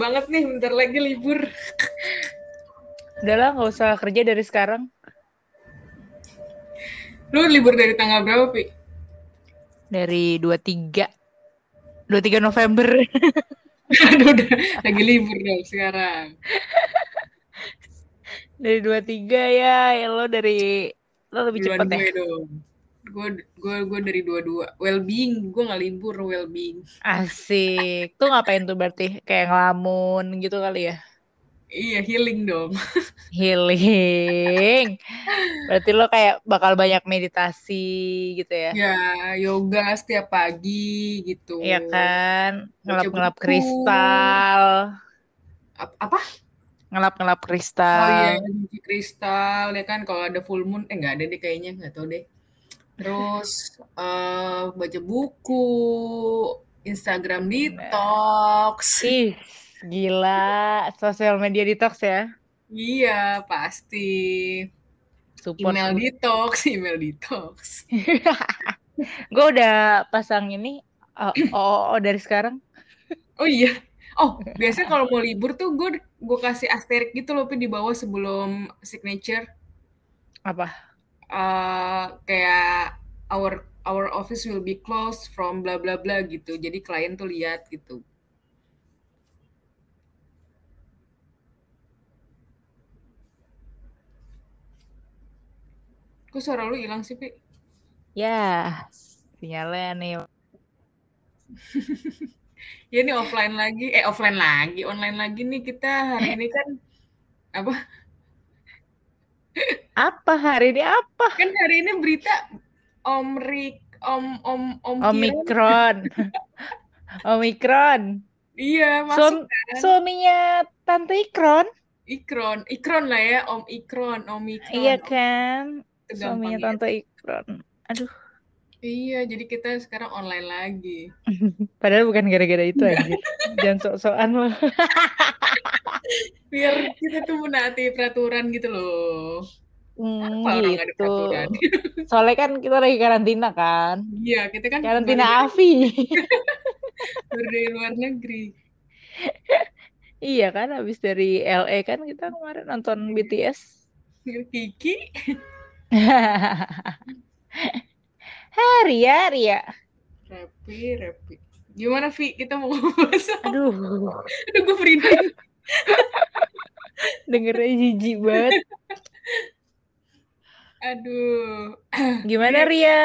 banget nih bentar lagi libur. Udah lah, nggak usah kerja dari sekarang. Lu libur dari tanggal berapa, Pi? Dari 23. 23 November. Aduh, udah lagi libur dong sekarang. dari 23 ya, ya lo dari lo lebih cepet ya. dong. Gue gue gue dari dua-dua. Well-being, gue nggak libur well-being. Asik. Tuh ngapain tuh berarti? Kayak ngelamun gitu kali ya? Iya, healing dong. Healing. Berarti lo kayak bakal banyak meditasi gitu ya? Ya, yoga setiap pagi gitu. Iya kan? Ngelap-ngelap kristal. Ap- Apa? Ngelap-ngelap Oh iya, kristal. kristal ya kan kalau ada full moon eh nggak ada deh kayaknya nggak tahu deh. Terus eh, baca buku, Instagram detox. Ih, gila. Sosial media detox ya? Iya, pasti. Support. Email detox, email detox. Gue udah pasang ini oh, oh, oh, dari sekarang. Oh iya. Oh, biasanya kalau mau libur tuh gue gue kasih asterik gitu loh di bawah sebelum signature. Apa? Eh kayak our our office will be closed from bla bla bla gitu. Jadi klien tuh lihat gitu. Kok suara lu hilang sih, Pi? Ya, sinyalnya nih. Ya ini offline lagi, eh offline lagi, online lagi nih kita hari ini kan apa? Apa hari ini apa? Kan hari ini berita Om Rik, Om Om Om. Omikron. Omikron. Iya, masuk Suam- kan. suaminya Tante Ikron. Ikron, Ikron lah ya, Om Ikron, Om Ikron. Iya kan? Suaminya ya. Tante Ikron. Aduh, Iya, jadi kita sekarang online lagi. padahal bukan gara-gara itu anjir. Jangan sok-sokan lo. Biar kita tuh menaati peraturan gitu loh. Hmm, Apa orang nggak ada gitu. peraturan? Soalnya kan kita lagi karantina kan. Iya, kita kan Karantina Avi. baru dari luar negeri. Iya kan, habis dari LA kan kita kemarin nonton BTS. Kiki, Hai Ria, Ria. Rapi, Rapi. Gimana, Vi? Kita mau bahas apa? Aduh, Aduh, gue merinding. dengernya jijik banget. Aduh. Gimana Ria?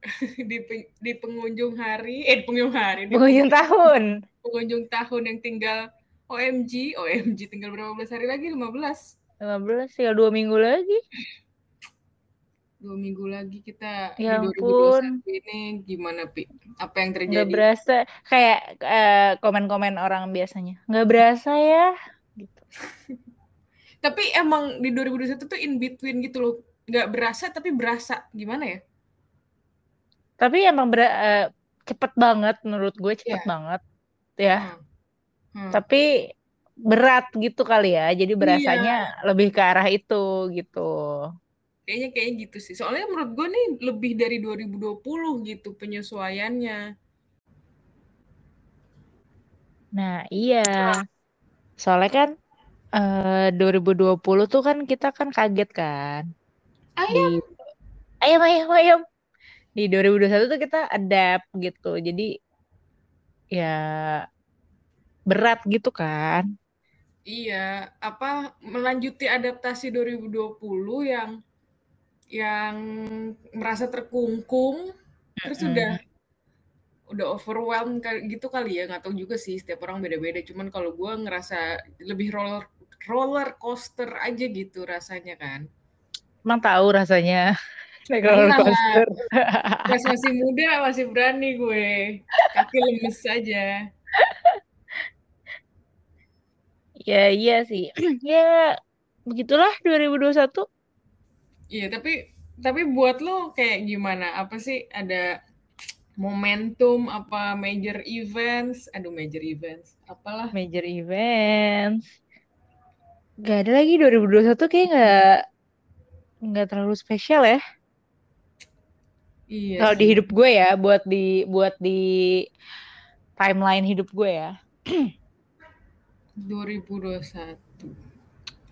Di, di pengunjung hari, eh di pengunjung hari, di Penghujung tahun. pengunjung tahun yang tinggal OMG, OMG tinggal berapa belas hari lagi? 15. 15, tinggal dua minggu lagi. Dua minggu lagi kita Ya di ampun. 2021 ini gimana, Pi? Apa yang Nggak terjadi? berasa. Kayak eh, komen-komen orang biasanya. Nggak berasa ya. Gitu. Tapi emang di 2021 tuh in between gitu loh. Nggak berasa tapi berasa. Gimana ya? Tapi emang ber- eh, cepet banget menurut gue cepet Iya. banget ya. Hmm. Hmm. Tapi berat gitu kali ya. Jadi berasanya lebih ke arah itu gitu. Kayaknya kayak gitu sih. Soalnya menurut gue nih lebih dari 2020 gitu penyesuaiannya. Nah, iya. Soalnya kan eh 2020 tuh kan kita kan kaget kan. Ayam. Di ayam ayam ayam. Di 2021 tuh kita adapt gitu. Jadi ya berat gitu kan. Iya, apa melanjuti adaptasi 2020 yang yang merasa terkungkung terus udah udah overwhelmed gitu kali ya nggak tahu juga sih setiap orang beda-beda. Cuman kalau gue ngerasa lebih roller roller coaster aja gitu rasanya kan. Emang tahu rasanya. Naik roller coaster. pas masih muda masih berani gue. Kaki lemes aja. Ya iya sih. Ya begitulah 2021. Iya tapi tapi buat lo kayak gimana apa sih ada momentum apa major events aduh major events apalah Major events. Gak ada lagi 2021 kayak nggak nggak terlalu spesial ya. Iya Kalau di hidup gue ya, buat di buat di timeline hidup gue ya. 2021.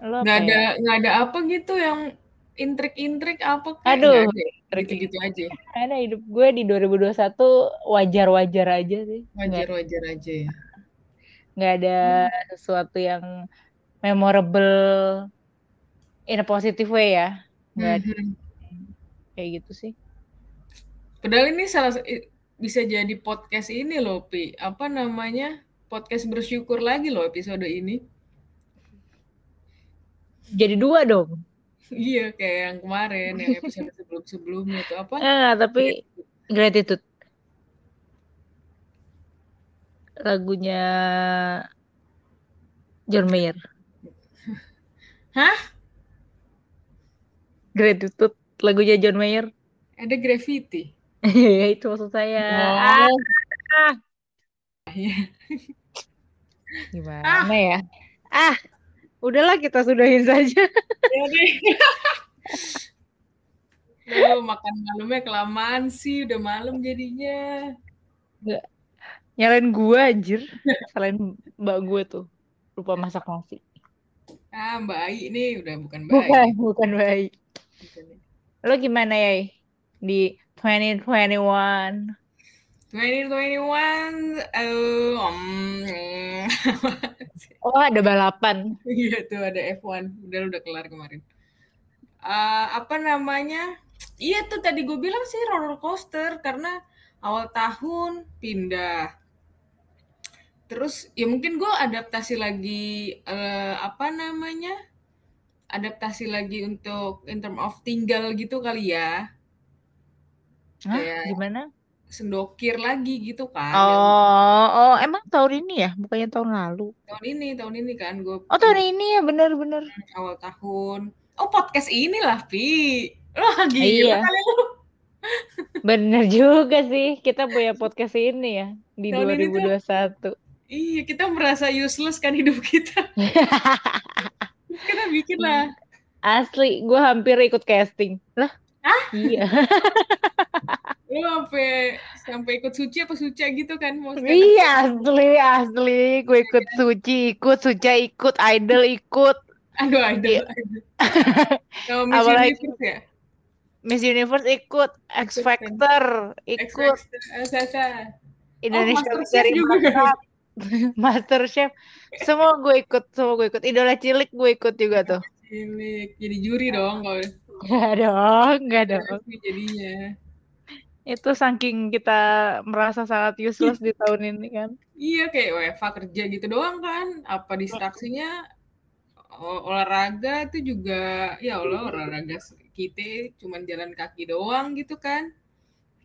Lo apa ada ya? nggak ada apa gitu yang intrik-intrik apa kayak Aduh, Gitu-gitu aja. Ada hidup gue di 2021 wajar-wajar aja sih. Wajar-wajar aja ya. nggak ada sesuatu yang memorable in a positive way ya. Nggak ada Mhm. kayak gitu sih. Padahal ini salah bisa jadi podcast ini loh, Pi. Apa namanya? Podcast bersyukur lagi loh episode ini. Jadi dua dong. Iya, kayak yang kemarin, yang episode sebelum-sebelumnya itu apa? Eh, tapi gratitude. Lagunya John Mayer. Hah? Gratitude lagunya John Mayer. Ada graffiti. Ya itu maksud saya. Ah, Oh, iya. gimana ya? Ah, udahlah kita sudahin saja. Ya deh. Duh, makan malamnya kelamaan sih, udah malam jadinya. Nyalain gue anjir. Selain mbak gue tuh. Lupa masak nasi. Ah, Mbak Ai ini udah bukan Mbak Ai. Bukan, bukan baik. Bukan ya. Lo gimana ya di 2021? 2021, eh, um, Oh, ada balapan. iya tuh ada F1, udah udah kelar kemarin. Eh, apa namanya? Iya tuh tadi gue bilang sih roller coaster karena awal tahun pindah. Terus ya mungkin gue adaptasi lagi eh, apa namanya? Adaptasi lagi untuk in term of tinggal gitu kali ya. Hah? Kayak Gimana? Sendokir lagi gitu kan. Oh, oh, emang tahun ini ya? Bukannya tahun lalu? Tahun ini, tahun ini kan gue Oh, tahun ini ya, bener-bener. awal tahun. Oh podcast inilah Pi. Wah gila Iya. kali lu. Bener juga sih. Kita punya podcast ini ya. Di Tahun ini tuh 2021. Iya kita merasa useless kan hidup kita. Kita bikin lah. Asli, gue hampir ikut casting. Lah? Iya. Lu sampai sampai ikut suci apa suca gitu kan up Iya, asli, asli. Gue ikut Suci, ikut Suca, ikut Idol, ikut. Aduh idol. Iya. idol. Miss Apalagi- Universe ya? Miss Universe ikut, X Factor X ikut, Factor, eh, Sasa. Indonesia juga. Bakat, Master Chef, semua gue ikut, semua gue ikut. Idola cilik gue ikut juga tuh. Cilik. Jadi juri dong kalau Gak dong, gak dong. jadinya. Itu saking kita merasa sangat useless di tahun ini kan. Iya kayak WFA kerja gitu doang kan. Apa distraksinya olahraga itu juga ya Allah olahraga kita cuman jalan kaki doang gitu kan.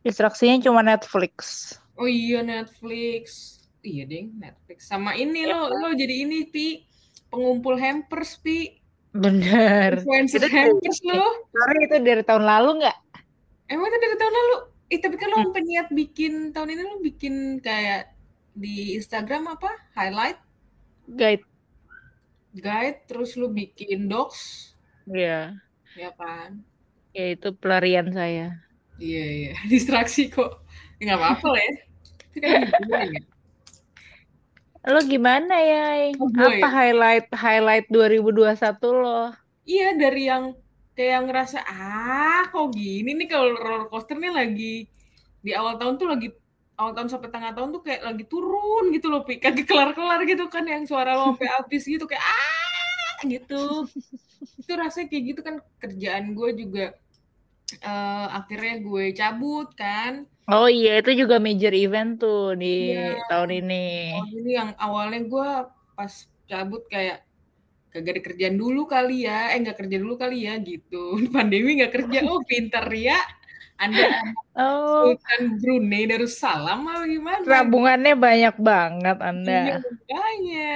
Distraksinya cuma Netflix. Oh iya Netflix. Iya ding Netflix. Sama ini lo lo jadi ini Pi pengumpul hampers Pi. Bener. Influencer Itu hampers lo. Sorry itu dari tahun lalu nggak? Emang itu dari tahun lalu. Eh tapi kan lo sampai niat bikin tahun ini lo bikin kayak di Instagram apa? Highlight, Guide. guide, terus lo bikin docs, Iya. ya kan? Ya itu pelarian saya. Iya iya, distraksi kok. Nggak apa-apa lah ya. Itu kan ya. Lo gimana ya? Oh, Apa ya? highlight highlight 2021 lo? Iya dari yang kayak ngerasa ah kok gini nih kalau roller coaster nih lagi di awal tahun tuh lagi awal tahun sampai tengah tahun tuh kayak lagi turun gitu loh Pi. kagak kelar-kelar gitu kan yang suara lo sampai habis gitu kayak ah gitu itu rasanya kayak gitu kan kerjaan gue juga eh, akhirnya gue cabut kan Oh iya, itu juga major event tuh di Iya. tahun ini. Oh, ini yang awalnya gue pas cabut kayak kagak ada kerjaan dulu kali ya, eh nggak kerja dulu kali ya gitu. Pandemi nggak kerja, oh pinter ya. Anda Oh, Sultan Brunei Darussalam apa gimana? tabungannya banyak banget Iya Anda. makanya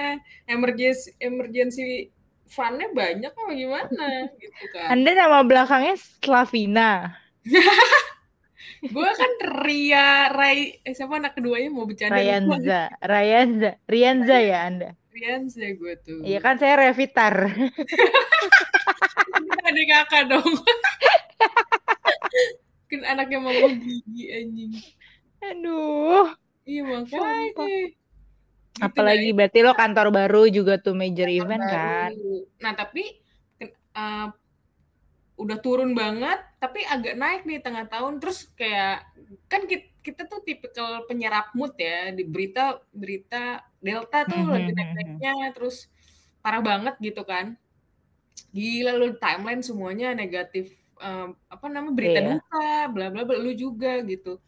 emergency emergency fundnya banyak apa gimana gitu kan. Anda nama belakangnya Slavina. Gue kan Ria Rai, eh, siapa anak keduanya mau bercanda? lupa. Rayanza, Rayanza, Rianza ya Anda. Rianza gue tuh. Iya kan saya Revitar. Ada kakak dong. kan anaknya mau gigi anjing Aduh. iya makanya gitu Apalagi berarti lo kantor baru juga tuh major kantor event baru. kan? nah tapi uh, udah turun banget tapi agak naik nih tengah tahun terus kayak kan kita, kita tuh tipikal penyerap mood ya di berita berita delta tuh Mhm, lagi mhm, naik-naiknya terus parah banget gitu kan gila lu timeline semuanya negatif um, apa namanya berita Iya. duka bla bla bla lu juga gitu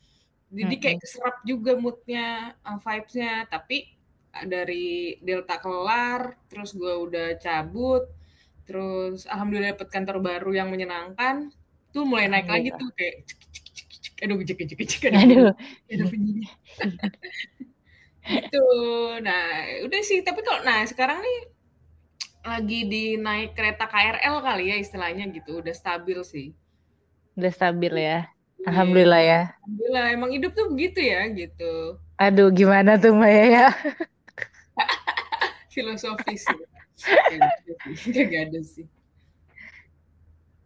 jadi kayak Mhm. keserap juga moodnya uh, vibesnya tapi uh, dari delta kelar terus gue udah cabut terus alhamdulillah dapet kantor baru yang menyenangkan tuh mulai naik lagi tuh kayak cek, aduh cek cek cek ada Aduh. gitu nah udah sih tapi kalau nah sekarang nih lagi di naik kereta KRL kali ya istilahnya gitu udah stabil sih Udah stabil ya. Iya. Alhamdulillah ya. alhamdulillah emang hidup tuh begitu ya gitu Aduh, gimana tuh Mbak ya? filosofis ya. Gak ada sih, gak ada sih.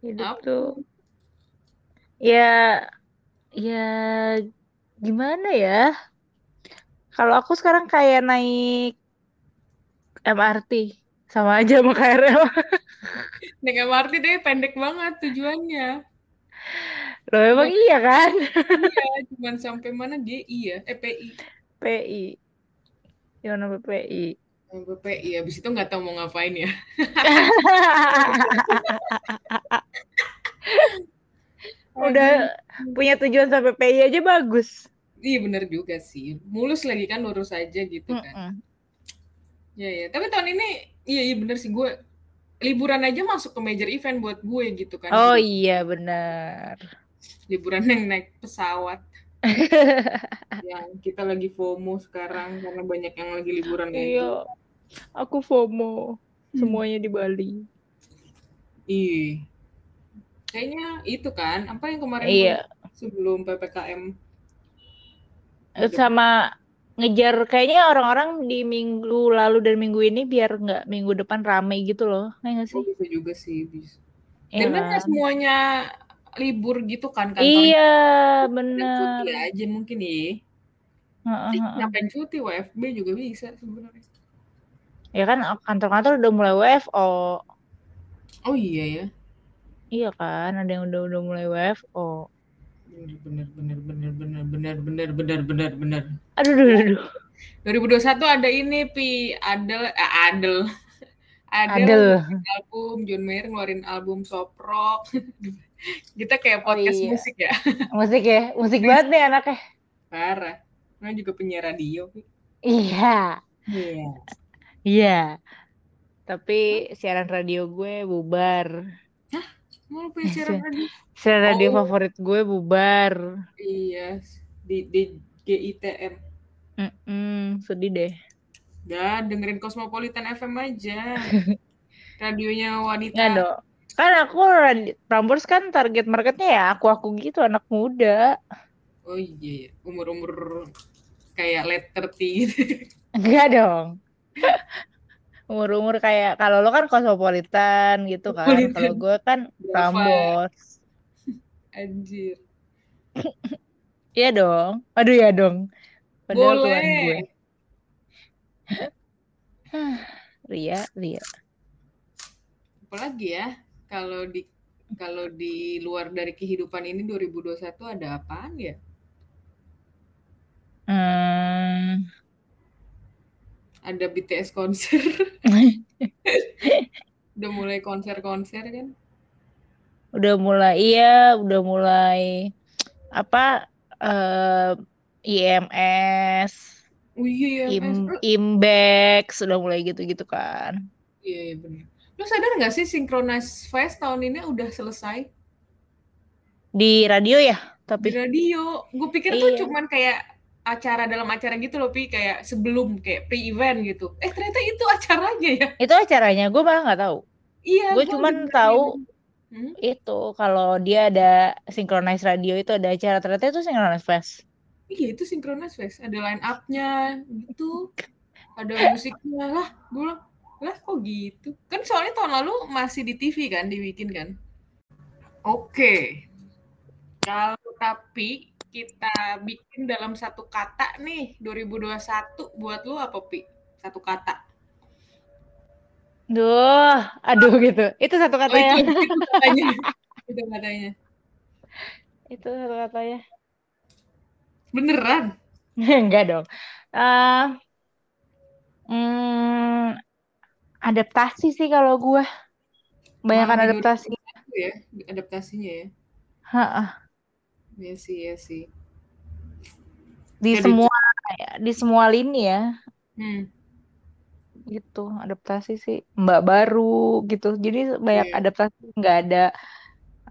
Hidup Apa? tuh ya ya gimana ya? Kalau aku sekarang kayak naik MRT sama aja sama KRL. Naik MRT deh pendek banget tujuannya. Loh emang iya kan? Iya, cuman sampai mana GI ya? Eh PI. PI. Yono PPI. BPI habis itu nggak tahu mau ngapain ya. Udah punya tujuan sampai PI aja bagus. Iya bener juga sih. Mulus lagi kan lurus aja gitu kan. Mm-mm. Iya ya. Tapi tahun ini iya iya bener sih gue liburan aja masuk ke major event buat gue gitu kan. Oh iya benar. liburan yang naik pesawat. yang kita lagi FOMO sekarang karena banyak yang lagi liburan kayak gitu. Iya. Aku FOMO. Semuanya di Bali. Iya. Kayaknya itu kan, apa yang kemarin Iya. sebelum PPKM? Sama ngejar kayaknya orang-orang di minggu lalu dan minggu ini biar nggak minggu depan rame gitu loh. Nggak Oh, sih? bisa juga sih, bisa. Karena nggak kan? semuanya libur gitu kan kantornya. Iya, Dan bener. cuti aja mungkin ya. Heeh, Ih, heeh. Ngapain cuti WFB juga bisa sebenarnya. Ya kan kantor-kantor udah mulai WFO. Oh iya ya. Iya kan, ada yang udah udah mulai WFO. Bener bener bener bener bener bener bener bener bener. Aduh, aduh, aduh. 2021 ada ini Pi, Adel eh, Adel. Adel Adel. album, John Mayer ngeluarin album soprok. Kita kayak Oh podcast iya. musik ya. Musik ya, musik banget nih anaknya. Parah. Nah juga penyiar radio. Pi. Iya, Iya. iya. Tapi siaran radio gue bubar. Mau lu punya siaran radio? Radio Oh. favorit gue bubar. Iya, di di GITM. Mm-mm, sedih deh. Dah dengerin Cosmopolitan FM aja. Radionya wanita. Nggak dong. Kan aku Prambors kan target marketnya ya aku-aku gitu anak muda. Oh iya, umur-umur kayak letter T gitu. Enggak dong. Umur-umur kayak kalau lo kan Cosmopolitan gitu kan. Kalau gue kan. Prambors. Anjir. Iya dong. Aduh ya dong. Padahal Tuhan gue. Boleh. Ria, Ria. Apalagi ya kalau di kalau di luar dari kehidupan ini 2021 ada apaan ya? Hmm. Ada BTS konser. Udah mulai konser-konser kan? Udah mulai iya, udah mulai apa eh IMS, Oh iya ya, Im, sudah mulai gitu-gitu kan. Iya, iya benar. Lu sadar nggak sih Synchronize Fest tahun ini udah selesai Di radio ya, di tapi radio? Gue pikir tuh Iya. cuman kayak acara dalam acara gitu loh, Pi, kayak sebelum kayak pre-event gitu. Eh ternyata itu acaranya ya? itu acaranya gue malah nggak tahu. Iya, Gue cuman juga tahu. Hmm? itu kalau dia ada synchronize radio itu ada acara ternyata itu synchronize fest. Iya itu Synchronize Fest, ada line up-nya gitu, ada musiknya lah. Gue bilang, lah kok gitu? Kan soalnya tahun lalu masih di TV kan, dibikin kan. Oke, kalau tapi kita bikin dalam satu kata nih 2021 buat lu apa pi satu kata Duh, aduh gitu. Itu satu oh katanya. itu itu katanya itu katanya Itu satu katanya. beneran Enggak dong. Eh, hmm, adaptasi sih kalau gua. malah Banyakan adaptasi. 2021 ya adaptasinya ya. Iya sih ya sih Di kayak di semua di semua lini ya. hmm, gitu adaptasi sih mbak baru gitu jadi banyak iya. adaptasi nggak ada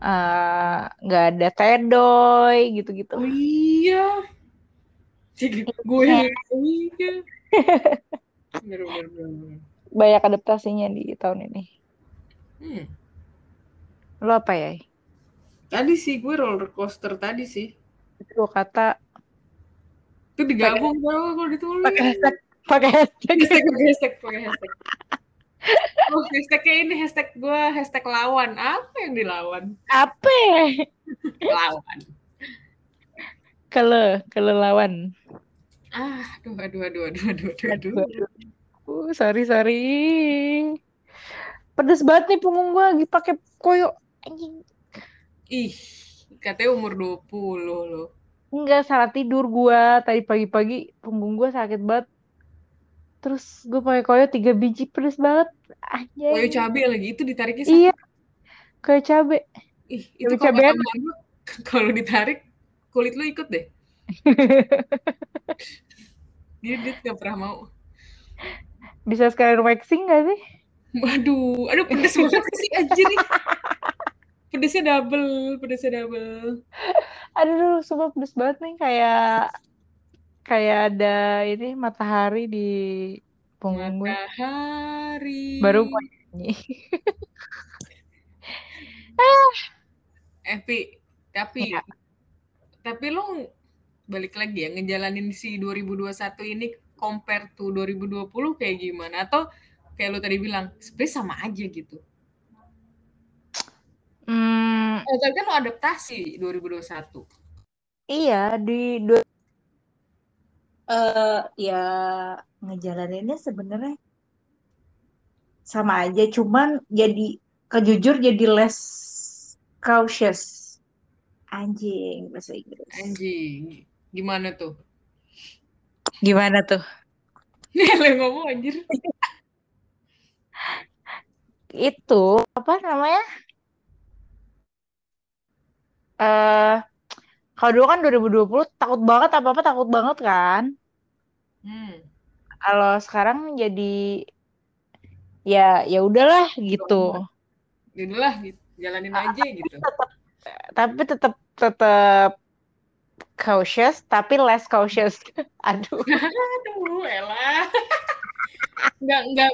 eh, nggak ada tedoy gitu-gitu oh iya Jadi gue Iya. iya bener bener bener bener. banyak adaptasinya di tahun ini hmm. lo apa ya tadi sih gue roller coaster tadi sih. Itu dua kata. Itu digabung tau kalau ditulis? Pakai hashtag pakai hashtag. Hashtag pakai hashtag pakai hashtag. Oh hashtagnya ini hashtag gue hashtag lawan. Apa yang dilawan? Apa? Lawan. Kalau kalau lawan ah aduh aduh aduh aduh aduh aduh, aduh. aduh. Uh, sorry sorry. Pedes banget nih punggung gua lagi pakai koyo. Anjing ih katanya umur 20 loh. Enggak salah tidur gua. Tadi pagi-pagi punggung gua sakit banget. Terus gue pakai koyo tiga biji pedes banget. Koyo anjing cabe lagi itu ditariknya sakit. Iya kayak cabe. Ih itu Cabe kalau ditarik kulit lu ikut deh. Dia dia nggak pernah mau. Bisa sekalian waxing gak sih? Waduh aduh pedes banget sih anjir nih pedesnya double pedesnya double. Aduh sumpah pedes banget nih kayak kayak ada ini matahari di punggung. Gue matahari. Baru gue nyanyi. Eh Pi, tapi Iya. tapi lo balik lagi ya ngejalanin si 2021 ini compare to 2020 kayak gimana? Atau kayak lo tadi bilang sebenarnya sama aja gitu Hmm, oh, tapi kan lo adaptasi 2021 iya di dua eh ya ngejalaninnya sebenarnya sama aja cuman jadi kejujur jadi less cautious. Anjing bahasa Inggris. Anjing gimana tuh? Gimana tuh? Yang ngomong anjir. Itu apa namanya eh kalau dulu kan 2020 takut banget apa apa takut banget kan hmm. kalau sekarang jadi ya ya udahlah gitu Yaudahlah, gitu. jalanin aja gitu tapi tetap tetap cautious tapi less cautious aduh aduh elah nggak nggak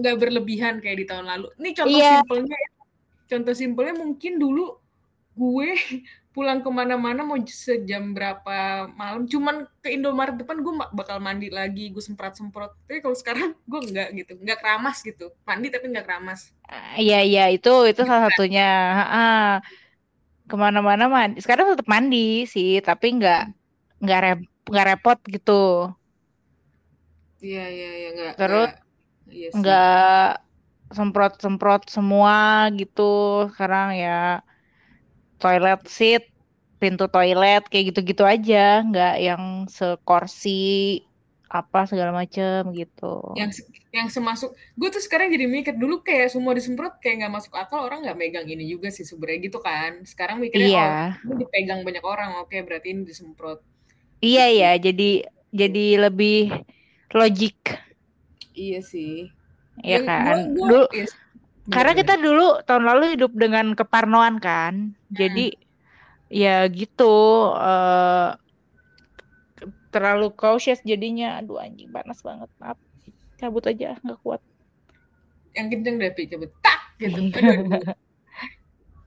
nggak berlebihan kayak di tahun lalu ini contoh Iya. simpelnya ya. contoh simpelnya mungkin dulu gue pulang ke mana-mana mau sejam berapa malam. Cuman ke Indomaret depan gue bakal mandi lagi gue semprot semprot tapi kalau sekarang gue nggak gitu nggak keramas gitu. Mandi tapi nggak keramas. Iya iya itu itu salah satunya. Ah ke mana-mana mandi sekarang tetap mandi sih tapi nggak nggak rep nggak repot gitu. Iya iya iya nggak Terus nggak- iya semprot semprot semua gitu sekarang ya toilet seat pintu toilet kayak gitu-gitu aja. Nggak yang sekorsi apa segala macem gitu. Yang yang semasuk gue tuh sekarang jadi mikir dulu kayak semua disemprot kayak nggak masuk akal orang nggak megang ini juga sih sebenarnya gitu kan. Sekarang mikirnya iya. oh ini dipegang banyak orang oke berarti ini disemprot. Iya iya jadi jadi lebih logik. Iya sih. Ya Yang kan? gua- gua- dulu iya. Karena Bener-bener. kita dulu tahun lalu hidup dengan keparnoan kan. Jadi ya gitu eh terlalu cautious jadinya. Aduh anjing panas banget. Maaf cabut aja nggak kuat. Yang kenceng deh Pi, coba tak gitu.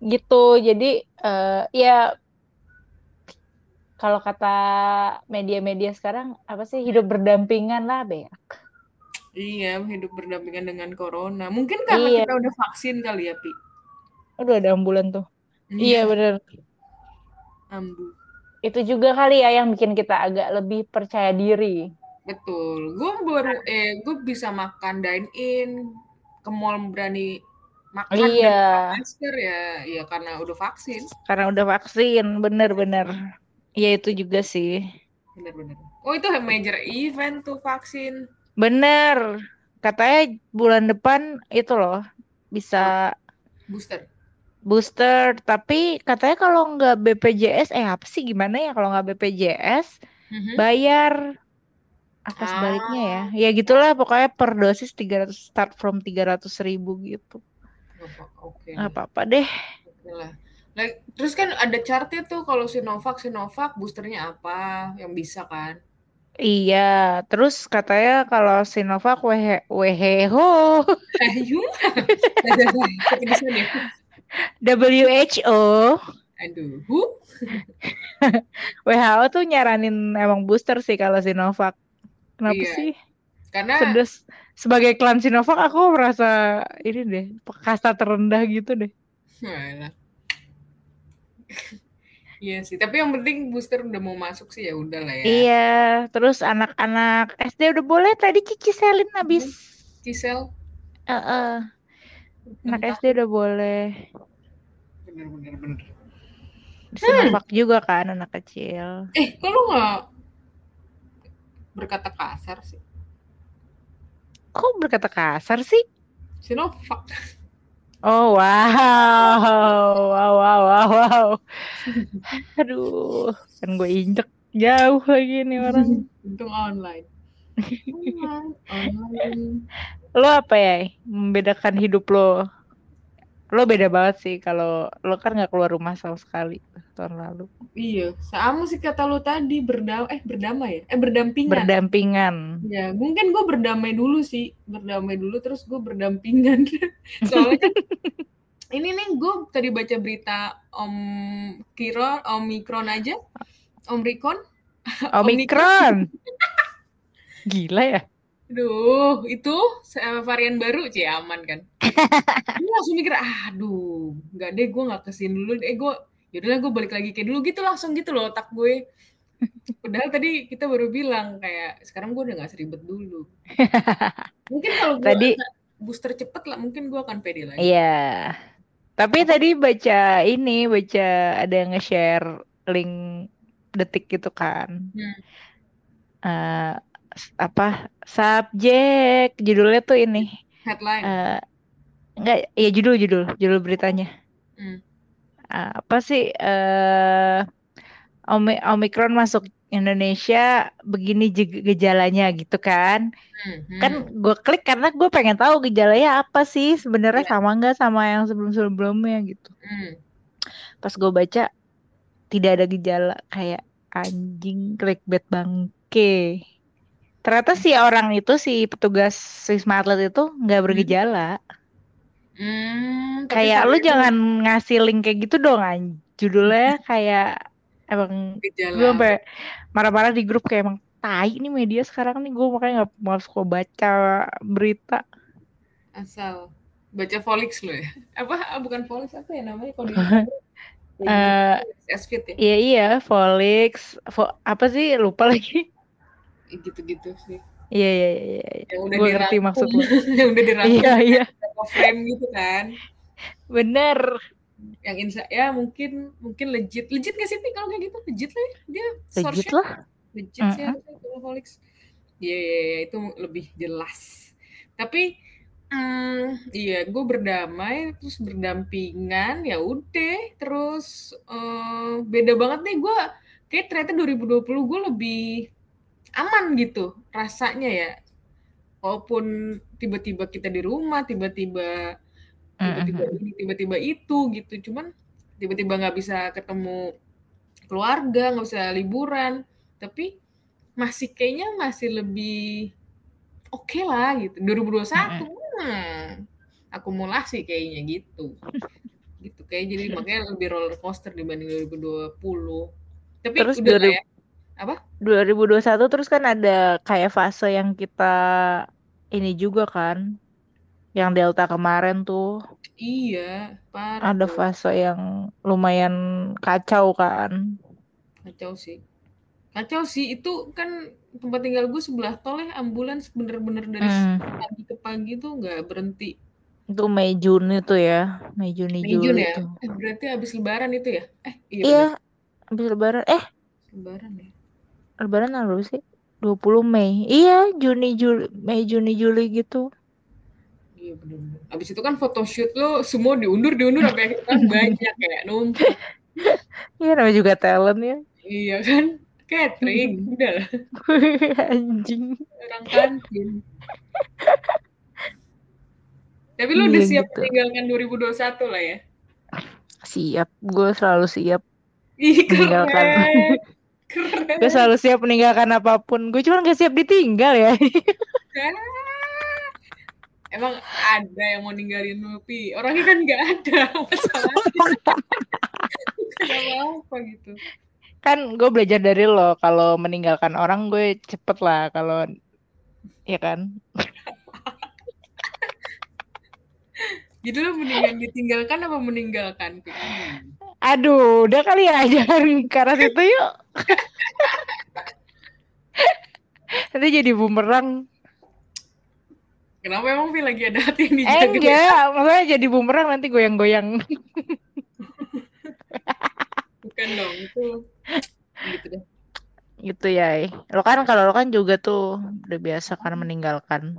Gitu jadi eh ya kalau kata media-media sekarang apa sih hidup berdampingan lah Bea iya hidup berdampingan dengan corona mungkin karena Iya. kita udah vaksin kali ya Pi Aduh ada ambulan tuh iya bener ambu. Itu juga kali ya yang bikin kita agak lebih percaya diri. Betul. Gue baru eh gue bisa makan dine in ke mall berani makan Iya. masker ya, ya karena udah vaksin. Karena udah vaksin, bener-bener. Iya itu juga sih. Bener-bener. Oh itu major event tuh vaksin. Bener. Katanya bulan depan itu loh bisa Booster. booster. Tapi katanya kalau nggak BPJS, eh apa sih gimana ya kalau nggak BPJS Mhm. bayar apa sebaliknya ya? Ya gitulah pokoknya per dosis 300 start from 300 ribu gitu. Oke. Nggak apa-apa deh. Oke. Nah, terus kan ada chartnya tuh kalau Sinovac, Sinovac boosternya apa yang bisa kan? Iya, terus katanya kalau Sinovac. Kepedesan ya. WHO, Aduh. Huh? WHO tuh nyaranin emang booster sih kalau Sinovac. Kenapa Iya. sih? Karena Pedes. Sebagai klan Sinovac aku merasa ini deh, kasta terendah gitu deh. Walah. Iya sih, tapi yang penting booster udah mau masuk sih ya udah lah ya. Iya, terus anak-anak SD udah boleh tadi Cici Selin habis. Cisel, Heeh, anak entah. SD udah boleh. bener bener bener. Sinovac juga kan anak kecil. Eh, kok lu nggak berkata kasar sih? Kok berkata kasar sih? Sinovac. Oh wow, wow, wow, wow, wow. Aduh, kan gue injek jauh lagi nih orang. Untung online. Online, online. Lo apa ya? Membedakan hidup lo? Lo beda banget sih kalau lo kan nggak keluar rumah sama sekali tahun lalu. Iya, sama sih kata lu tadi berdam eh berdamai ya? Eh berdampingan. Berdampingan. Ya, mungkin gue berdamai dulu sih, berdamai dulu terus gue berdampingan. Soalnya kan ini nih gue tadi baca berita Om Kiron, Omikron aja, Omikron. Omikron. Gila ya? Aduh, itu eh, varian baru sih aman kan. Gue langsung mikir, aduh, nggak deh gue nggak ke sini dulu. Eh gue, yaudahlah gue balik lagi kayak dulu gitu langsung gitu loh otak gue. Padahal tadi kita baru bilang kayak sekarang gue udah nggak seribet dulu. Mungkin kalau gue Tadi- booster cepet lah, mungkin gue akan pede lagi. Iya. Tapi tadi baca ini, baca ada yang nge-share link detik gitu kan. Hmm. S- apa subjek judulnya tuh ini Headline. eh enggak ya judul judul judul beritanya Hmm. Eh, apa sih Omi- Omikron masuk Indonesia begini gejalanya gitu kan Hmm, hmm. kan gue klik karena gue pengen tahu gejalanya apa sih sebenarnya Iya. sama nggak sama yang sebelum sebelumnya gitu Hmm. pas gue baca tidak ada gejala kayak anjing clickbait bangke ternyata si orang itu si petugas Wisma Atlet itu nggak bergejala. Hmm, kayak lu varian jangan ngasih link kayak gitu dong an judulnya kayak emang gejala. gue sampai marah-marah di grup kayak emang tai nih media sekarang nih gue makanya nggak mau suka baca berita. Asal baca Volix lo ya? Apa? Ah, bukan Volix apa ya namanya kalau di Eh, S-Fit ya iya iya Volix Vo- apa sih? Lupa lagi gitu-gitu sih. Iya iya iya iya. yang udah gue ngerti maksud lo yang udah dirangkum iya iya. frame gitu kan. Bener. Yang insa ya mungkin mungkin legit. Legit nggak sih Pi, kalau kayak gitu legit lah ya. Dia legit lah. Legit sih harusnya kalau Volix iya iya, iya, itu lebih jelas. Tapi hmm, iya gue berdamai terus berdampingan ya udah terus eh, beda banget nih. Gue kayak ternyata 2020 gue lebih aman gitu rasanya ya. Walaupun tiba-tiba kita di rumah tiba-tiba tiba-tiba Mm-mm. ini tiba-tiba itu gitu. Cuman tiba-tiba nggak bisa ketemu keluarga nggak bisa liburan. Tapi masih kayaknya masih lebih oke lah gitu. 2021 hmm, akumulasi kayaknya gitu. Gitu kayak jadi makanya lebih roller coaster dibanding 2020 tapi Terus udah lah 2000 ya apa 2021 terus kan ada kayak fase yang kita ini juga kan Yang Delta kemarin tuh Iya, parah ada tuh. fase yang lumayan kacau kan. Kacau sih. Kacau sih, itu kan tempat tinggal gue sebelah tol ya, ambulans bener-bener dari Hmm. pagi ke pagi tuh nggak berhenti. Itu Mei Juni tuh ya, Mei Juni Mei Jun Juli ya? tuh. Eh, berarti habis lebaran itu ya? Eh, iya Iya, bener. habis lebaran. Eh, Lebaran ya? Lebaran tanggal berapa sih? 20 Mei. Iya, Juni Juli, Mei Juni Juli gitu. Iya bener-bener. Abis itu kan photoshoot lo semua diundur, diundur sampai kan banyak kayak numpuk. Iya, namanya juga talent ya. Iya kan? Catering, udah lah. Anjing. Orang kantin. Tapi lo Iya udah siap gitu. meninggalkan 2021 lah ya? Siap, gue selalu siap Ih, meninggalkan. keren. Gue selalu siap meninggalkan apa pun. Gue cuma gak siap ditinggal ya. Ah. Emang ada yang mau ninggalin lu, Pi? Orangnya kan nggak ada apa-apa gitu. kan gue belajar dari lo kalau meninggalkan orang gue cepet lah kalau ya kan Gitu lo mendingan ditinggalkan apa meninggalkan, aduh udah kali ya jangan ke arah situ yuk. Nanti jadi bumerang. Kenapa emang Pi lagi ada hati yang eh dijaga? enggak maksudnya jadi bumerang nanti goyang-goyang. Bukan dong, itu gitu deh. gitu ya lo kan kalau lo kan juga tuh udah biasa kan meninggalkan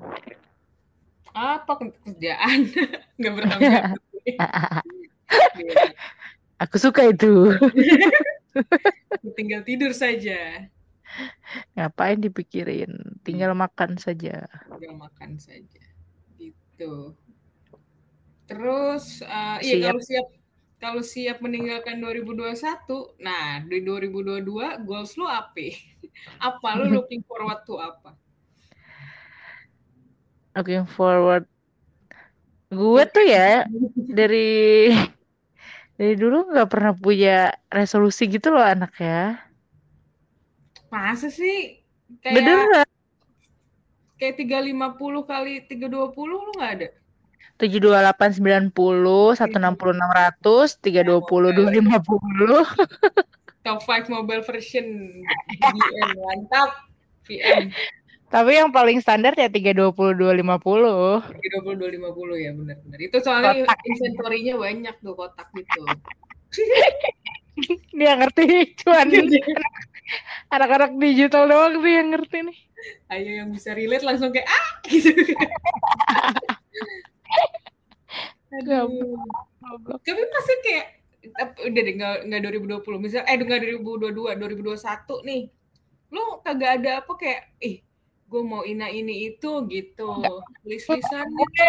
Apa kerjaan? Nggak bertanggung jawab. aku suka itu Tinggal tidur saja. ngapain dipikirin tinggal makan saja Tinggal makan saja. Gitu. Terus, eh, iya kalau siap kalau siap meninggalkan 2021, nah di 2022 goals lu apa? Apa lu looking forward to apa? Looking forward. Gue tuh ya dari dari dulu nggak pernah punya resolusi gitu loh anak ya. Masa sih? Kayak beneran. Kayak 350 kali 320 lu nggak ada? tujuh dua delapan sembilan puluh satu enam puluh enam ratus tiga dua puluh dua lima puluh. Top 5 mobile version. VM mantap. VM tapi yang paling standar ya tiga dua puluh dua lima puluh 320 250 ya benar-benar. Itu soalnya Kotak. inventory-nya banyak tuh kotak gitu. dia ngerti cuman anak-anak digital doang sih yang ngerti nih Ayo yang bisa relate langsung kayak ah gitu. Aduh. Tapi pasti kayak tapi udah deh nggak nggak 2020 misal eh nggak 2022 2021 nih lu kagak ada apa kayak ih gue mau ina ini itu gitu. List listan gitu.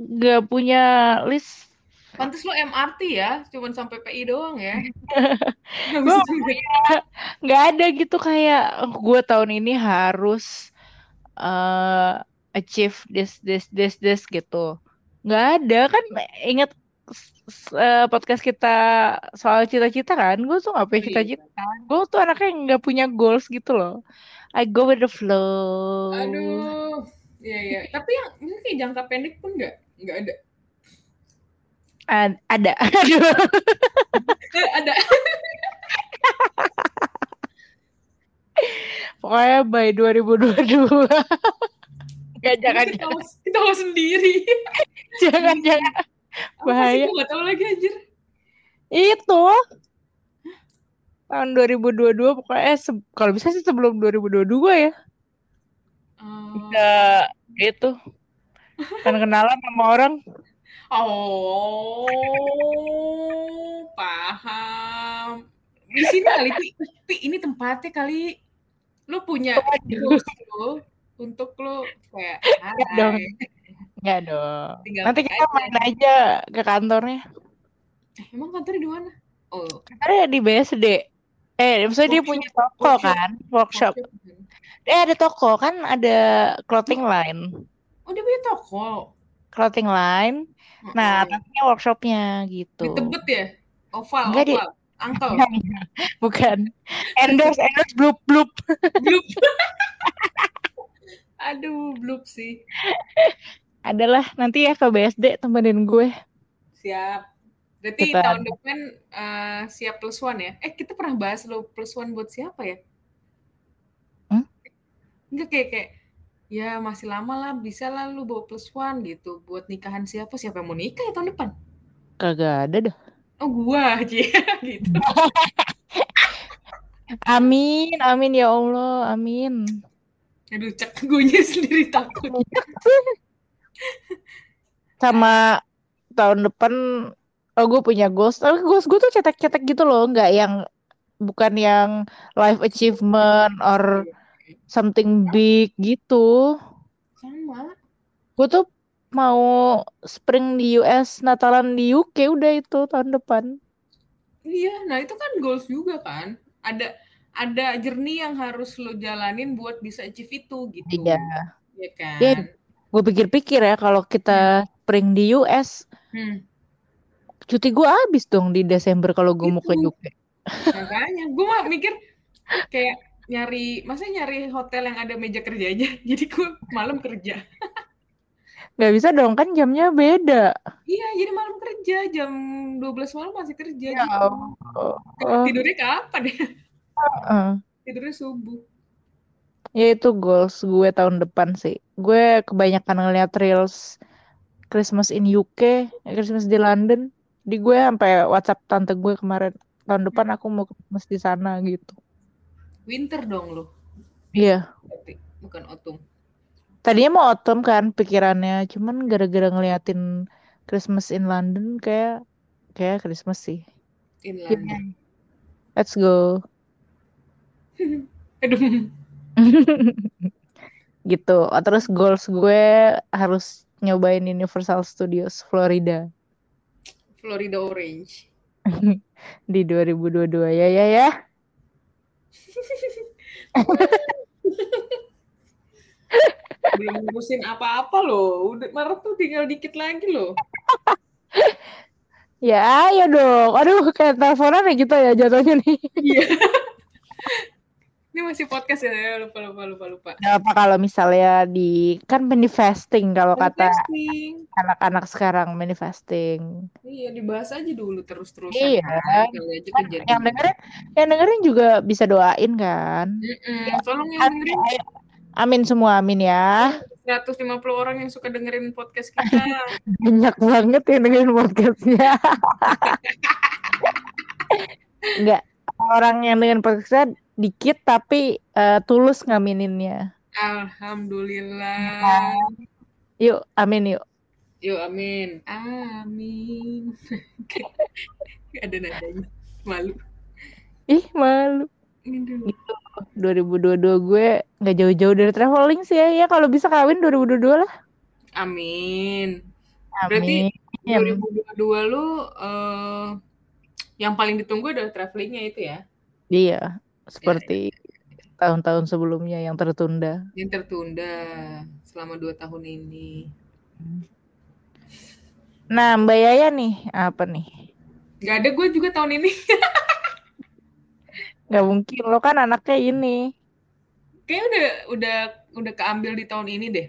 nggak punya list. Pantas lu MRT ya cuman sampai PI doang ya. Gua nggak ada gitu kayak gue tahun ini harus uh, achieve this this this this gitu. Nggak ada kan ingat uh, podcast kita soal cita-cita kan? Gue tuh nggak punya Iya. cita-cita. Gue tuh anaknya nggak punya goals gitu loh I go with the flow. Aduh. Iya iya. Tapi yang ini kayak jangka pendek pun nggak nggak ada. Ad- ada. Aduh Eh, ada. Pokoknya by 2022 Gak jangan kita tahu, kita tahu sendiri. Jangan jangan. Bahaya. gue nggak tahu lagi anjir. Itu tahun 2022 pokoknya eh, kalau bisa sih sebelum 2022 ya Eh, bisa itu kan kenalan sama orang Oh, paham. Di sini kali, Pi, Pi, ini tempatnya kali. Lu punya lu untuk lu kayak dong. hai. ya dong Tinggal nanti kita aja. main aja ke kantornya Eh, emang kantornya di mana? Oh, kantornya di BSD eh maksudnya dia Workshop. punya toko Workshop. kan workshop eh ada toko kan ada clothing line Oh, dia punya toko. clothing line nah atasnya workshopnya gitu di Tebet ya? Oval, Enggak, di- oval. Angkel. bukan endorse endorse blup blup Blup. Aduh, blup sih. adalah nanti ya ke BSD temenin gue. Siap. Berarti Kita- tahun depan eh, siap plus one ya? Eh kita pernah bahas lo plus one buat siapa ya? Hmm? Enggak kayak kayak ya masih lama lah bisa lah lu bawa plus one gitu buat nikahan siapa siapa yang mau nikah ya tahun depan? Kagak ada dah. Oh gua aja gitu. Amin, amin ya Allah, amin. Aduh cek gue sendiri takut. Sama tahun depan oh gue punya goals. Tapi goals gue tuh cetek-cetek gitu loh, nggak yang bukan yang life achievement or something big gitu. Sama. Gue tuh mau spring di US, Natalan di UK udah itu tahun depan. Iya, nah itu kan goals juga kan. Ada ada journey yang harus lo jalanin buat bisa achieve itu gitu. Iya. Iya kan? Iya. Gue pikir-pikir ya kalau kita spring di US, Hmm. Cuti gue habis dong di Desember kalau gue mau ke. UK. Makanya gue mah mikir kayak nyari, masa nyari hotel yang ada meja kerja aja. Jadi gue malam kerja. Nggak bisa dong kan jamnya beda. Iya, jadi malam kerja jam 12 malam masih kerja Ya gitu. Allah. Tidurnya kapan ya? Heeh. Tidurnya subuh. Ya itu goals gue tahun depan sih. Gue kebanyakan ngeliat reels Christmas in UK, Christmas di London. Di gue sampai WhatsApp tante gue kemarin tahun depan aku mau Christmas di sana gitu. Winter dong lo. Iya. Berarti bukan autumn. Tadinya mau autumn kan pikirannya, cuman gara-gara ngeliatin Christmas in London kayak kayak Christmas sih. In London. Let's go. Aduh. gitu. Terus goals gue harus nyobain Universal Studios Florida Florida Orange. di 2022 ya ya ya. Belum ngurusin apa-apa loh. Udah Maret tuh tinggal dikit lagi loh. Ya ya dong. Aduh kayak teleponan ya gitu ya jatuhnya nih. Iya. Ini masih podcast ya, lupa lupa lupa lupa. Gak apa kalau misalnya di kan manifesting kalau kata anak-anak sekarang manifesting. Iya, dibahas aja dulu terus-terusan. Iya. kan. Kali aja Kan kejadian. yang dengerin yang dengerin juga bisa doain kan. Mm-mm. Tolong yang Amin, dengerin amin semua amin ya. 150 orang yang suka dengerin podcast kita. Banyak banget yang dengerin podcastnya. Enggak orang yang dengerin podcastnya dikit tapi eh, tulus ngamininnya. Alhamdulillah. Yuk, amin yuk. Yuk, amin. Amin. Ada nadanya. Malu. Ih, malu. Dulu. 2022 gue nggak jauh-jauh dari traveling sih ya. Ya kalau bisa kawin 2022 lah. Amin. Berarti Amin. 2022 lu eh, yang paling ditunggu adalah travelingnya itu ya, Iya, seperti tahun-tahun sebelumnya yang tertunda. yang tertunda selama dua tahun ini. Nah, Mbak Yaya nih, apa nih? Gak ada gue juga tahun ini. Nggak mungkin, lo kan anaknya ini. Kayaknya udah udah udah keambil di tahun ini deh.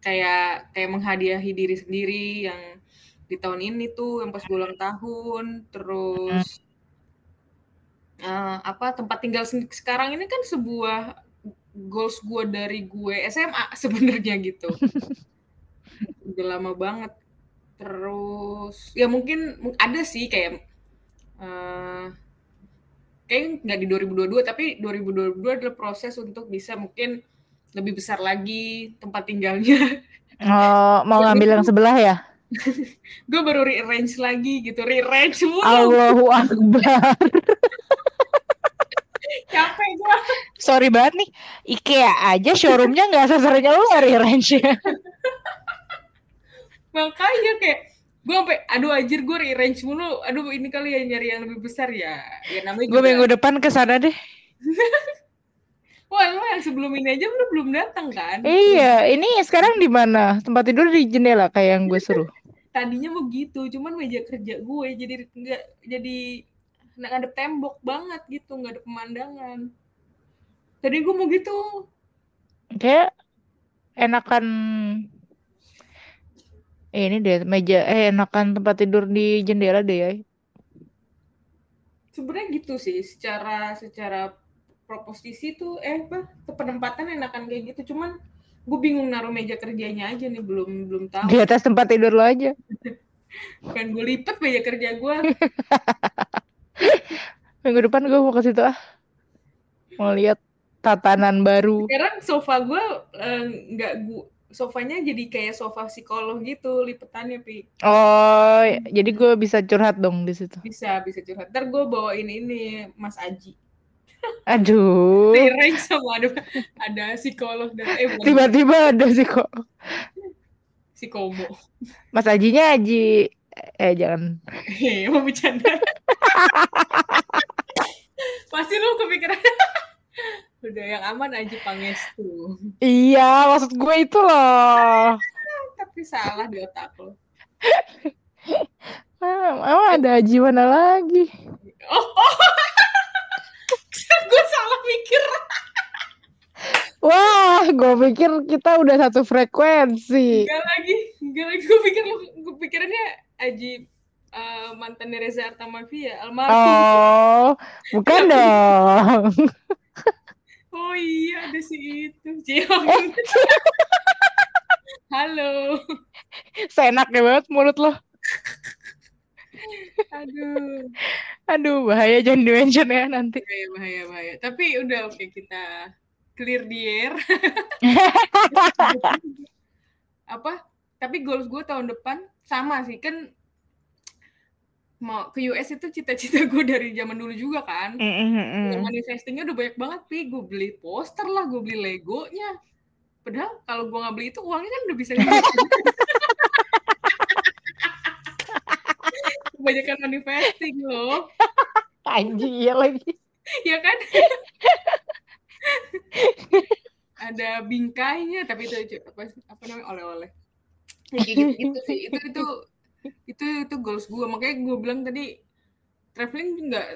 Kayak kayak menghadiahi diri sendiri yang di tahun ini tuh yang pas gue ulang tahun, terus eh, apa tempat tinggal sekarang ini kan sebuah goals gue dari gue SMA sebenarnya gitu. Udah lama banget. Terus ya mungkin mung- ada sih kayak eh kayak nggak di 2022 tapi 2022 adalah proses untuk bisa mungkin lebih besar lagi tempat tinggalnya. Oh, mau ngambil yang sebelah ya? gue baru rearrange lagi gitu, rearrange mulu. Allahu Akbar. Capek gue. Sorry banget nih, IKEA aja showroomnya nggak sesernya lo range ya. Makanya kayak gue sampai aduh anjir gue rearrange mulu. Aduh ini kali ya nyari yang lebih besar ya. Ya namanya Gue minggu depan ke sana deh. Wah, lo yang sebelum ini aja lu belum datang kan? Iya, ini sekarang di mana? Tempat tidur di jendela kayak yang gue suruh. Tadinya mau gitu, cuman meja kerja gue jadi nggak jadi nggak ada tembok banget gitu, nggak ada pemandangan. Tadi gue mau gitu, Kayak enakan Eh, ini deh meja eh enakan tempat tidur di jendela deh ya. Sebenarnya gitu sih, secara secara proposisi tuh eh apa penempatan enakan kayak gitu. Cuman gue bingung naruh meja kerjanya aja nih belum belum tahu. Di atas tempat tidur lo aja. Kan gue lipet meja kerja gue. Minggu depan gue mau ke situ ah. Mau lihat tatanan baru. Sekarang sofa gue eh, nggak gua sofanya jadi kayak sofa psikolog gitu lipetannya pi Oh, jadi gue bisa curhat dong di situ. bisa bisa curhat ntar gue bawain ini Mas Aji Aduh, Tireng sama ada ada psikolog dan eh tiba-tiba ada sih kok. psikomo. Mas Ajinya Aji. Eh jangan. Hehehe, mau bercanda. Pasti lu kepikiran. Udah yang aman Aji Pangestu. Iya, maksud gue itu loh. tapi salah di otak lo Ah, Emang ada Aji mana lagi? oh oh gue salah mikir Wah, gue pikir kita udah satu frekuensi. Enggak lagi, enggak lagi. Gue pikir gue pikirannya Aji eh, mantannya Reza Artamevia, almarhum. Oh, bukan dong. Oh iya, ada si itu. Ciong. Halo. Seenaknya banget mulut lo. Aduh, Aduh, bahaya jangan di-mention ya nanti. bahaya, bahaya, bahaya. Tapi udah oke kita clear the air. Apa? Tapi goals gue tahun depan sama sih kan mau ke US itu cita-cita gue dari zaman dulu juga kan. Mm-mm-mm. manifestingnya udah banyak banget pi gue beli poster lah gue beli legonya padahal kalau gue nggak beli itu uangnya kan udah bisa kebanyakan manifesting loh. Anjing iya lagi. ya kan? Ada bingkainya tapi itu apa, apa namanya? Oleh-oleh. Ya, kayak gitu, gitu sih. Itu itu itu itu goals gue makanya gue bilang tadi traveling nggak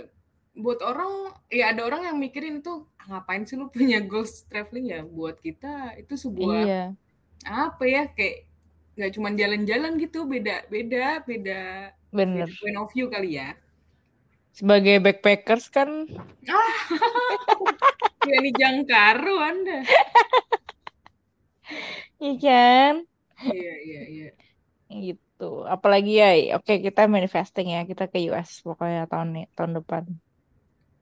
buat orang. Ya ada orang yang mikirin tuh "Ah, ngapain sih lu punya goals traveling ya? Buat kita itu sebuah Iya. apa ya? Kayak nggak cuma jalan-jalan gitu. Beda beda beda Bener. point of view kali ya Sebagai backpackers kan ya ini jangkaru anda iya kan? iya iya iya Gitu. Apalagi ya, oke kita manifesting ya, kita ke US pokoknya tahun tahun depan.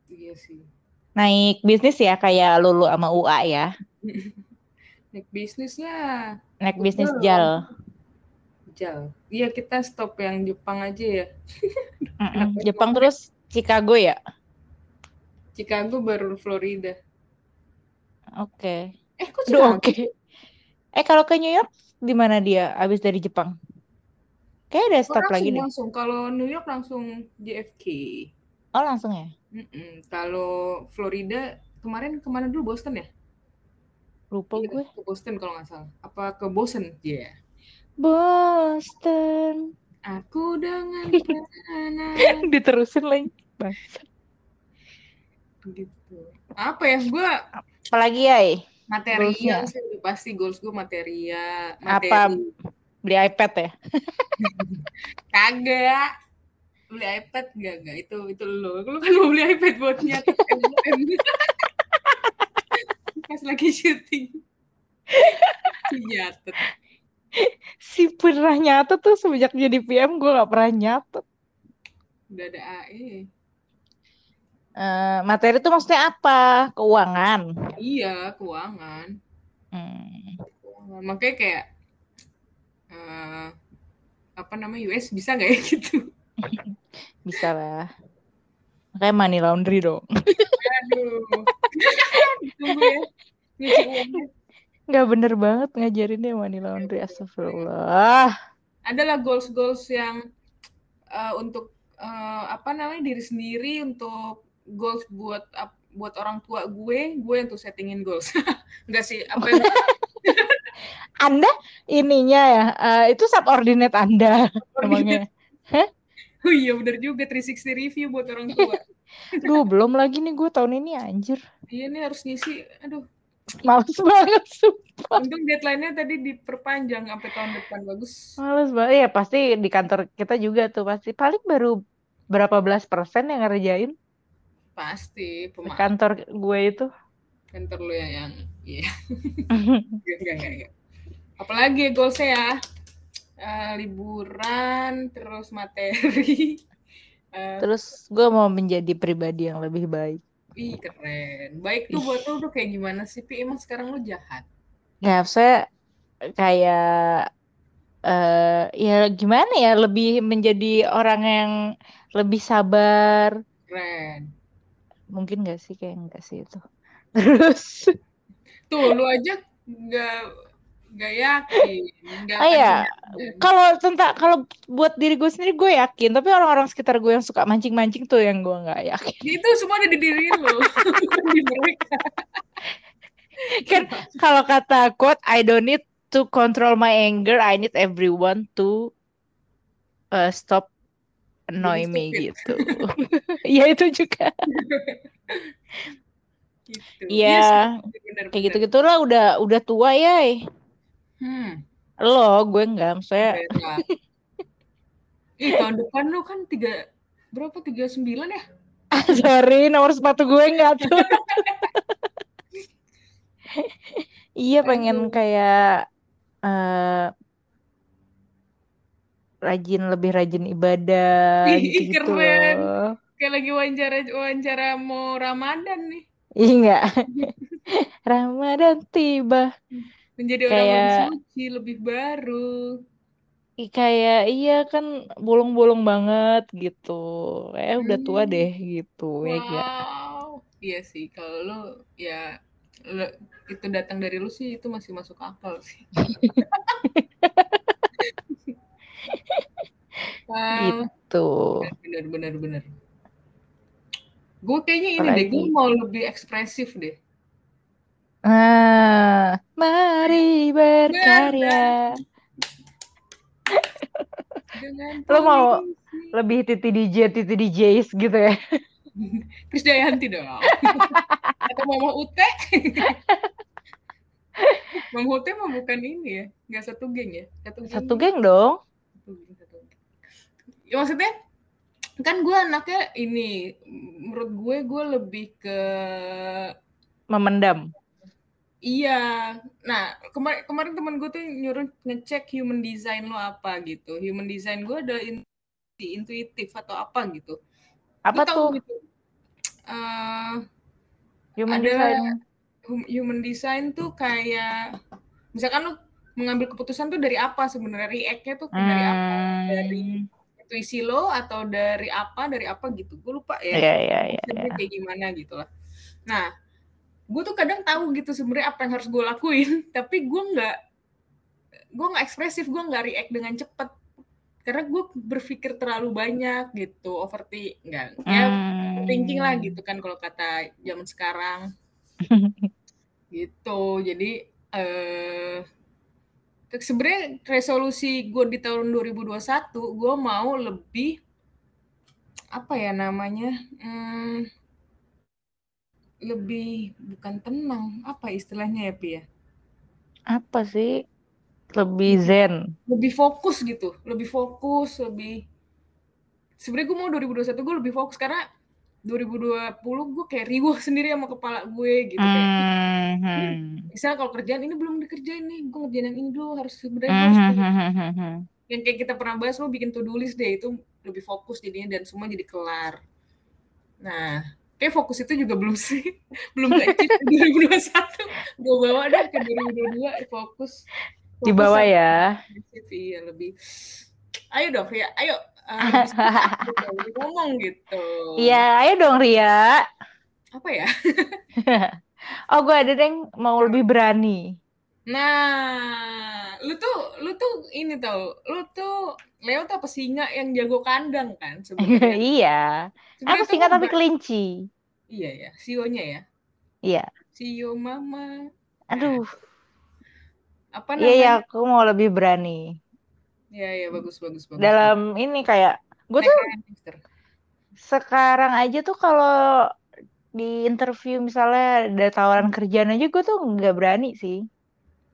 iya sih Naik bisnis ya kayak Lulu sama UA ya. naik bisnis lah Naik bisnis jal. Jauh iya kita stop yang Jepang aja ya Mm-mm. Jepang terus Chicago ya. Chicago baru Florida Oke. eh kok Chicago oke. Eh kalau ke New York di mana dia abis dari Jepang? Kayak ada Oh, stop langsung lagi deh. langsung kalau New York langsung JFK Oh langsung ya? Mm-mm. kalau Florida kemarin ke mana dulu Boston ya Lupa Iya, gue. ke Boston kalau nggak salah apa ke Boston ya Boston. aku dengan Diterusin lagi. Bangsa. gitu apa ya gue Apalagi ya? material Goalsnya? sih udah pasti goals gue material Apa? materi Beli iPad ya? kagak beli iPad gak gak itu itu lo lu kan mau beli iPad buat MUM. pas lagi syuting nyatet Si pernah nyatet tuh semenjak jadi PM gue gak pernah nyatet. udah ada AE Eh, materi tuh maksudnya apa? Keuangan. iya keuangan Hmm. Keuangan. makanya kayak eh, apa namanya US bisa nggak ya gitu Bisa lah. Makanya money laundry dong. aduh tunggu ya nyuci uangnya Nggak bener banget ngajarinnya money laundry. Astagfirullah. adalah goals goals yang eh, untuk eh, apa namanya diri sendiri untuk goals buat ap- buat orang tua gue gue yang tuh settingin goals enggak sih apa yang Anda ininya ya, eh, itu subordinate Anda emangnya. oh iya bener juga 360 review buat orang tua Duh, belum lagi nih gue tahun ini anjir. iya nih harus ngisi aduh Males banget. sumpah. Untung deadline-nya tadi diperpanjang sampai tahun depan bagus. Males banget. Ya pasti di kantor kita juga tuh pasti paling baru berapa belas persen yang ngerjain. Pasti pemaaf kantor gue itu. kantor lu yang yang iya. Enggak, enggak, enggak, enggak. Apalagi goalsnya ya? Eh, liburan, terus materi. Eh, Terus gue mau menjadi pribadi yang lebih baik. Ih keren. Baik tuh buat lu tuh kayak gimana sih? Pi emang sekarang lu jahat. Ya, saya kayak eh ya gimana ya lebih menjadi orang yang lebih sabar. Keren. Mungkin gak sih kayak enggak sih itu. Terus Tuh, lu aja nggak nggak yakin. Nggak Oh iya, kalau tentang kalau buat diri gue sendiri gue yakin, tapi orang-orang sekitar gue yang suka mancing-mancing tuh yang gue nggak yakin. Itu semua ada di diri di mereka. Kan kalau kata quote, I don't need to control my anger, I need everyone to uh, stop annoy me gitu. Iya itu juga. Gitu. Iya, benar, kayak gitu-gitulah udah udah tua ya. Hmm, Lo, gue enggak, maksudnya berak. Ih, tahun depan lu kan tiga berapa? Tiga sembilan ya? sorry nomor sepatu gue enggak tuh. Iya pengen kayak eh rajin lebih rajin ibadah Ih, gitu-gitu keren. loh. Kayak lagi wawancara wawancara mau Ramadan nih. Iya enggak? Ramadan tiba. Menjadi orang lebih Kayak suci, lebih baru. kayak iya kan bolong-bolong banget gitu. Eh udah tua Hmm. deh gitu ya? Wow. Iya sih, kalau lu ya lu- itu datang dari lu sih itu masih masuk akal sih. Ah, Gitu. bener bener bener. Gue kayaknya ini deh, gue Apalagi mau lebih ekspresif deh. Ah, mari berkarya. Lo mau lebih titi DJ titi DJs gitu ya? Krisdayanti dong. Atau Mama Ute. Mama Ute mah bukan ini ya, nggak satu geng ya, satu geng. Satu geng dong. Satu geng, satu geng. Ya, maksudnya kan gue anaknya ini, menurut gue gue lebih ke Memendam. Iya, nah kemarin kemarin teman gue tuh nyuruh ngecek human design lo apa gitu. Human design gue ada intuisi, intuitif atau apa gitu. Lu Apa tahu tuh gitu? Eh, human ada design? hum- human design tuh kayak misalkan lu mengambil keputusan tuh dari apa sebenarnya react-nya tuh dari apa? Dari Hmm. intuisi lo atau dari apa? Dari apa gitu. Gue lupa ya. Iya, iya, iya, iya. kayak gimana gitu lah. Nah, gue tuh kadang tahu gitu sebenarnya apa yang harus gue lakuin, tapi gue nggak gue nggak ekspresif, gue nggak react dengan cepet karena gue berpikir terlalu banyak gitu, overthink, enggak, ya thinking lah Hmm. gitu kan kalau kata zaman sekarang gitu. Jadi eh sebenarnya resolusi gue di tahun 2021 gue mau lebih apa ya namanya hmm, lebih bukan tenang apa istilahnya ya Pi ya Apa sih? Lebih zen. lebih fokus gitu lebih fokus lebih sebenarnya gue mau 2021 gue lebih fokus karena 2020 gue kayak riuh sendiri sama kepala gue gitu kayak Hmm. misalnya kalau kerjaan ini belum dikerjain nih gue ngerjain yang ini dulu harus sebenarnya gue harus Hmm. yang kayak kita pernah bahas lo bikin to do list deh itu lebih fokus jadinya dan semua jadi kelar nah kayak fokus itu juga belum sih. Belum ke achieve di 2021 gue bawa deh ke 2022 fokus. Di bawah sama ya. iya lebih. Ayo dong ya ayo lebih ngomong gitu. Iya, ayo dong Ria. apa ya? Oh, gue ada deh mau lebih berani. nah lu tuh lu tuh ini tau lu tuh Leo tuh apa singa yang jago kandang kan sebenarnya Iya. Sebenarnya Aku singa tapi kelinci. iya ya sionya ya Iya. sio mama Aduh. apa Iya, iya, namanya aku mau lebih berani. ya ya bagus bagus bagus Dalam ini kayak gue tuh sekarang aja tuh kalau di interview misalnya ada tawaran kerjaan aja gue tuh nggak berani sih.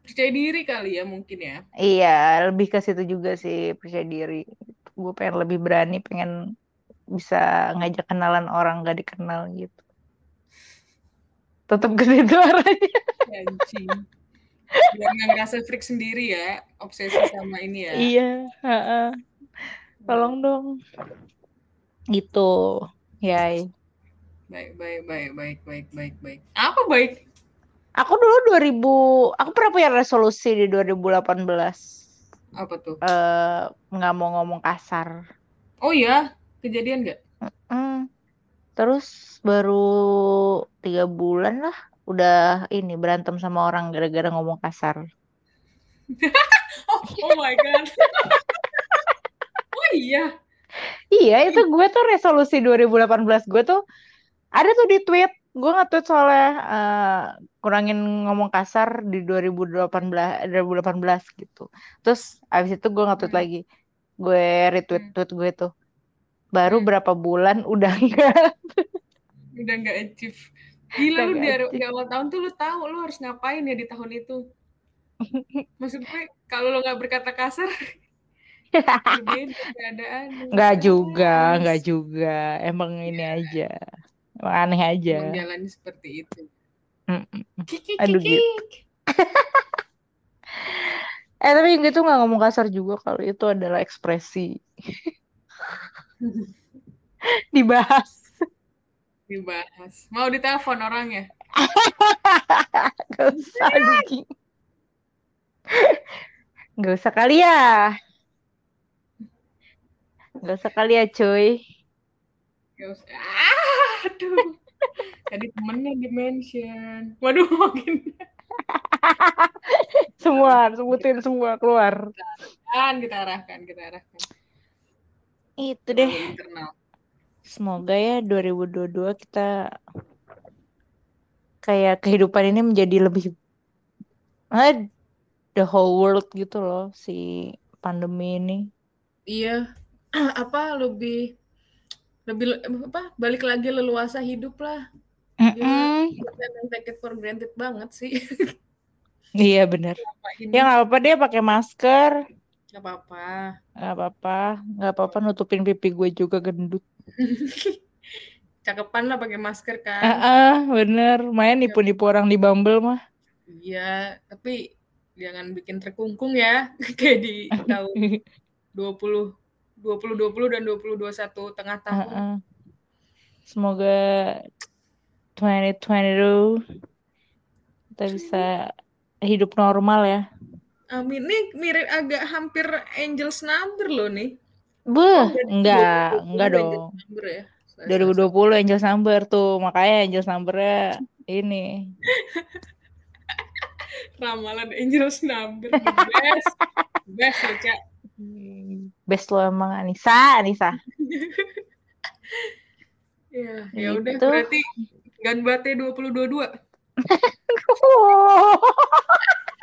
Percaya diri kali ya mungkin ya. Iya, lebih ke situ juga sih percaya diri. Gue pengen lebih berani, pengen bisa ngajak kenalan orang gak dikenal gitu. Tetap ke situ arahnya. Anjing. Biar nggak ngerasa freak sendiri ya, obsesi sama ini ya. Iya, heeh. Tolong dong. Gitu, Yai. Baik, baik, baik, baik, baik, baik, baik. Apa baik? Aku dulu 2000, aku pernah punya resolusi di 2018. Apa tuh? eh nggak mau ngomong kasar. Oh iya, kejadian nggak? Mm. Terus baru tiga bulan lah udah ini berantem sama orang gara-gara ngomong kasar. Oh, oh my god. oh iya. Iya itu gue tuh resolusi 2018 gue tuh ada tuh di tweet gue nge-tweet soalnya eh, kurangin ngomong kasar di 2018 2018 gitu. Terus abis itu gue nge-tweet Hmm. lagi gue retweet Hmm. tweet gue tuh baru Hmm. berapa bulan udah enggak Udah nggak achieve. Gila Udah lu di, awal tahun tuh lu tahu lu harus ngapain ya di tahun itu. Maksud gue kalau lu nggak berkata kasar. Nggak juga, nggak juga. Emang ini Iya. aja. Aneh aja. Menjalani seperti itu. Kiki Aduh, kiki. Eh tapi yang gitu nggak ngomong kasar juga kalau itu adalah ekspresi. Dibahas. Dibahas. Mau ditelepon orangnya? Gak usah. Gak usah kali ya. Gak usah kali ya cuy. Ah, aduh. Tadi temennya di mention. Waduh, makin Semua, sebutin semua keluar. kan kita arahkan, kita arahkan. Itu deh. Internal. Semoga ya 2022 kita kayak kehidupan ini menjadi lebih eh, the whole world gitu loh si pandemi ini. Iya, apa lebih lebih apa balik lagi leluasa hidup lah. Mm-mm. Jangan take it for granted banget sih. Iya ini Ya nggak apa-apa deh pakai masker. nggak apa-apa. Nggak apa-apa. Nggak apa-apa nutupin pipi gue juga gendut. Cakepan lah pakai masker Ah, kan. ah, bener. Main nipu-nipu orang di Bumble mah. Iya, tapi jangan bikin terkungkung ya kayak di tahun 20 2020 dan 2021 tengah Ah, tahun. ah. Semoga 2022 kita bisa hidup normal ya. Amin. Nih mirip agak hampir Angels number loh nih. Beuh, enggak, 2020 enggak dong. number ya. Sorry, sorry, 2020 sorry. Angels Number tuh, makanya Angels Number-nya ini. Ramalan Angels number best. best ya, Cak. Best lo emang Anissa, Anissa. Ya, ya udah Gitu. berarti Ganbate 2022.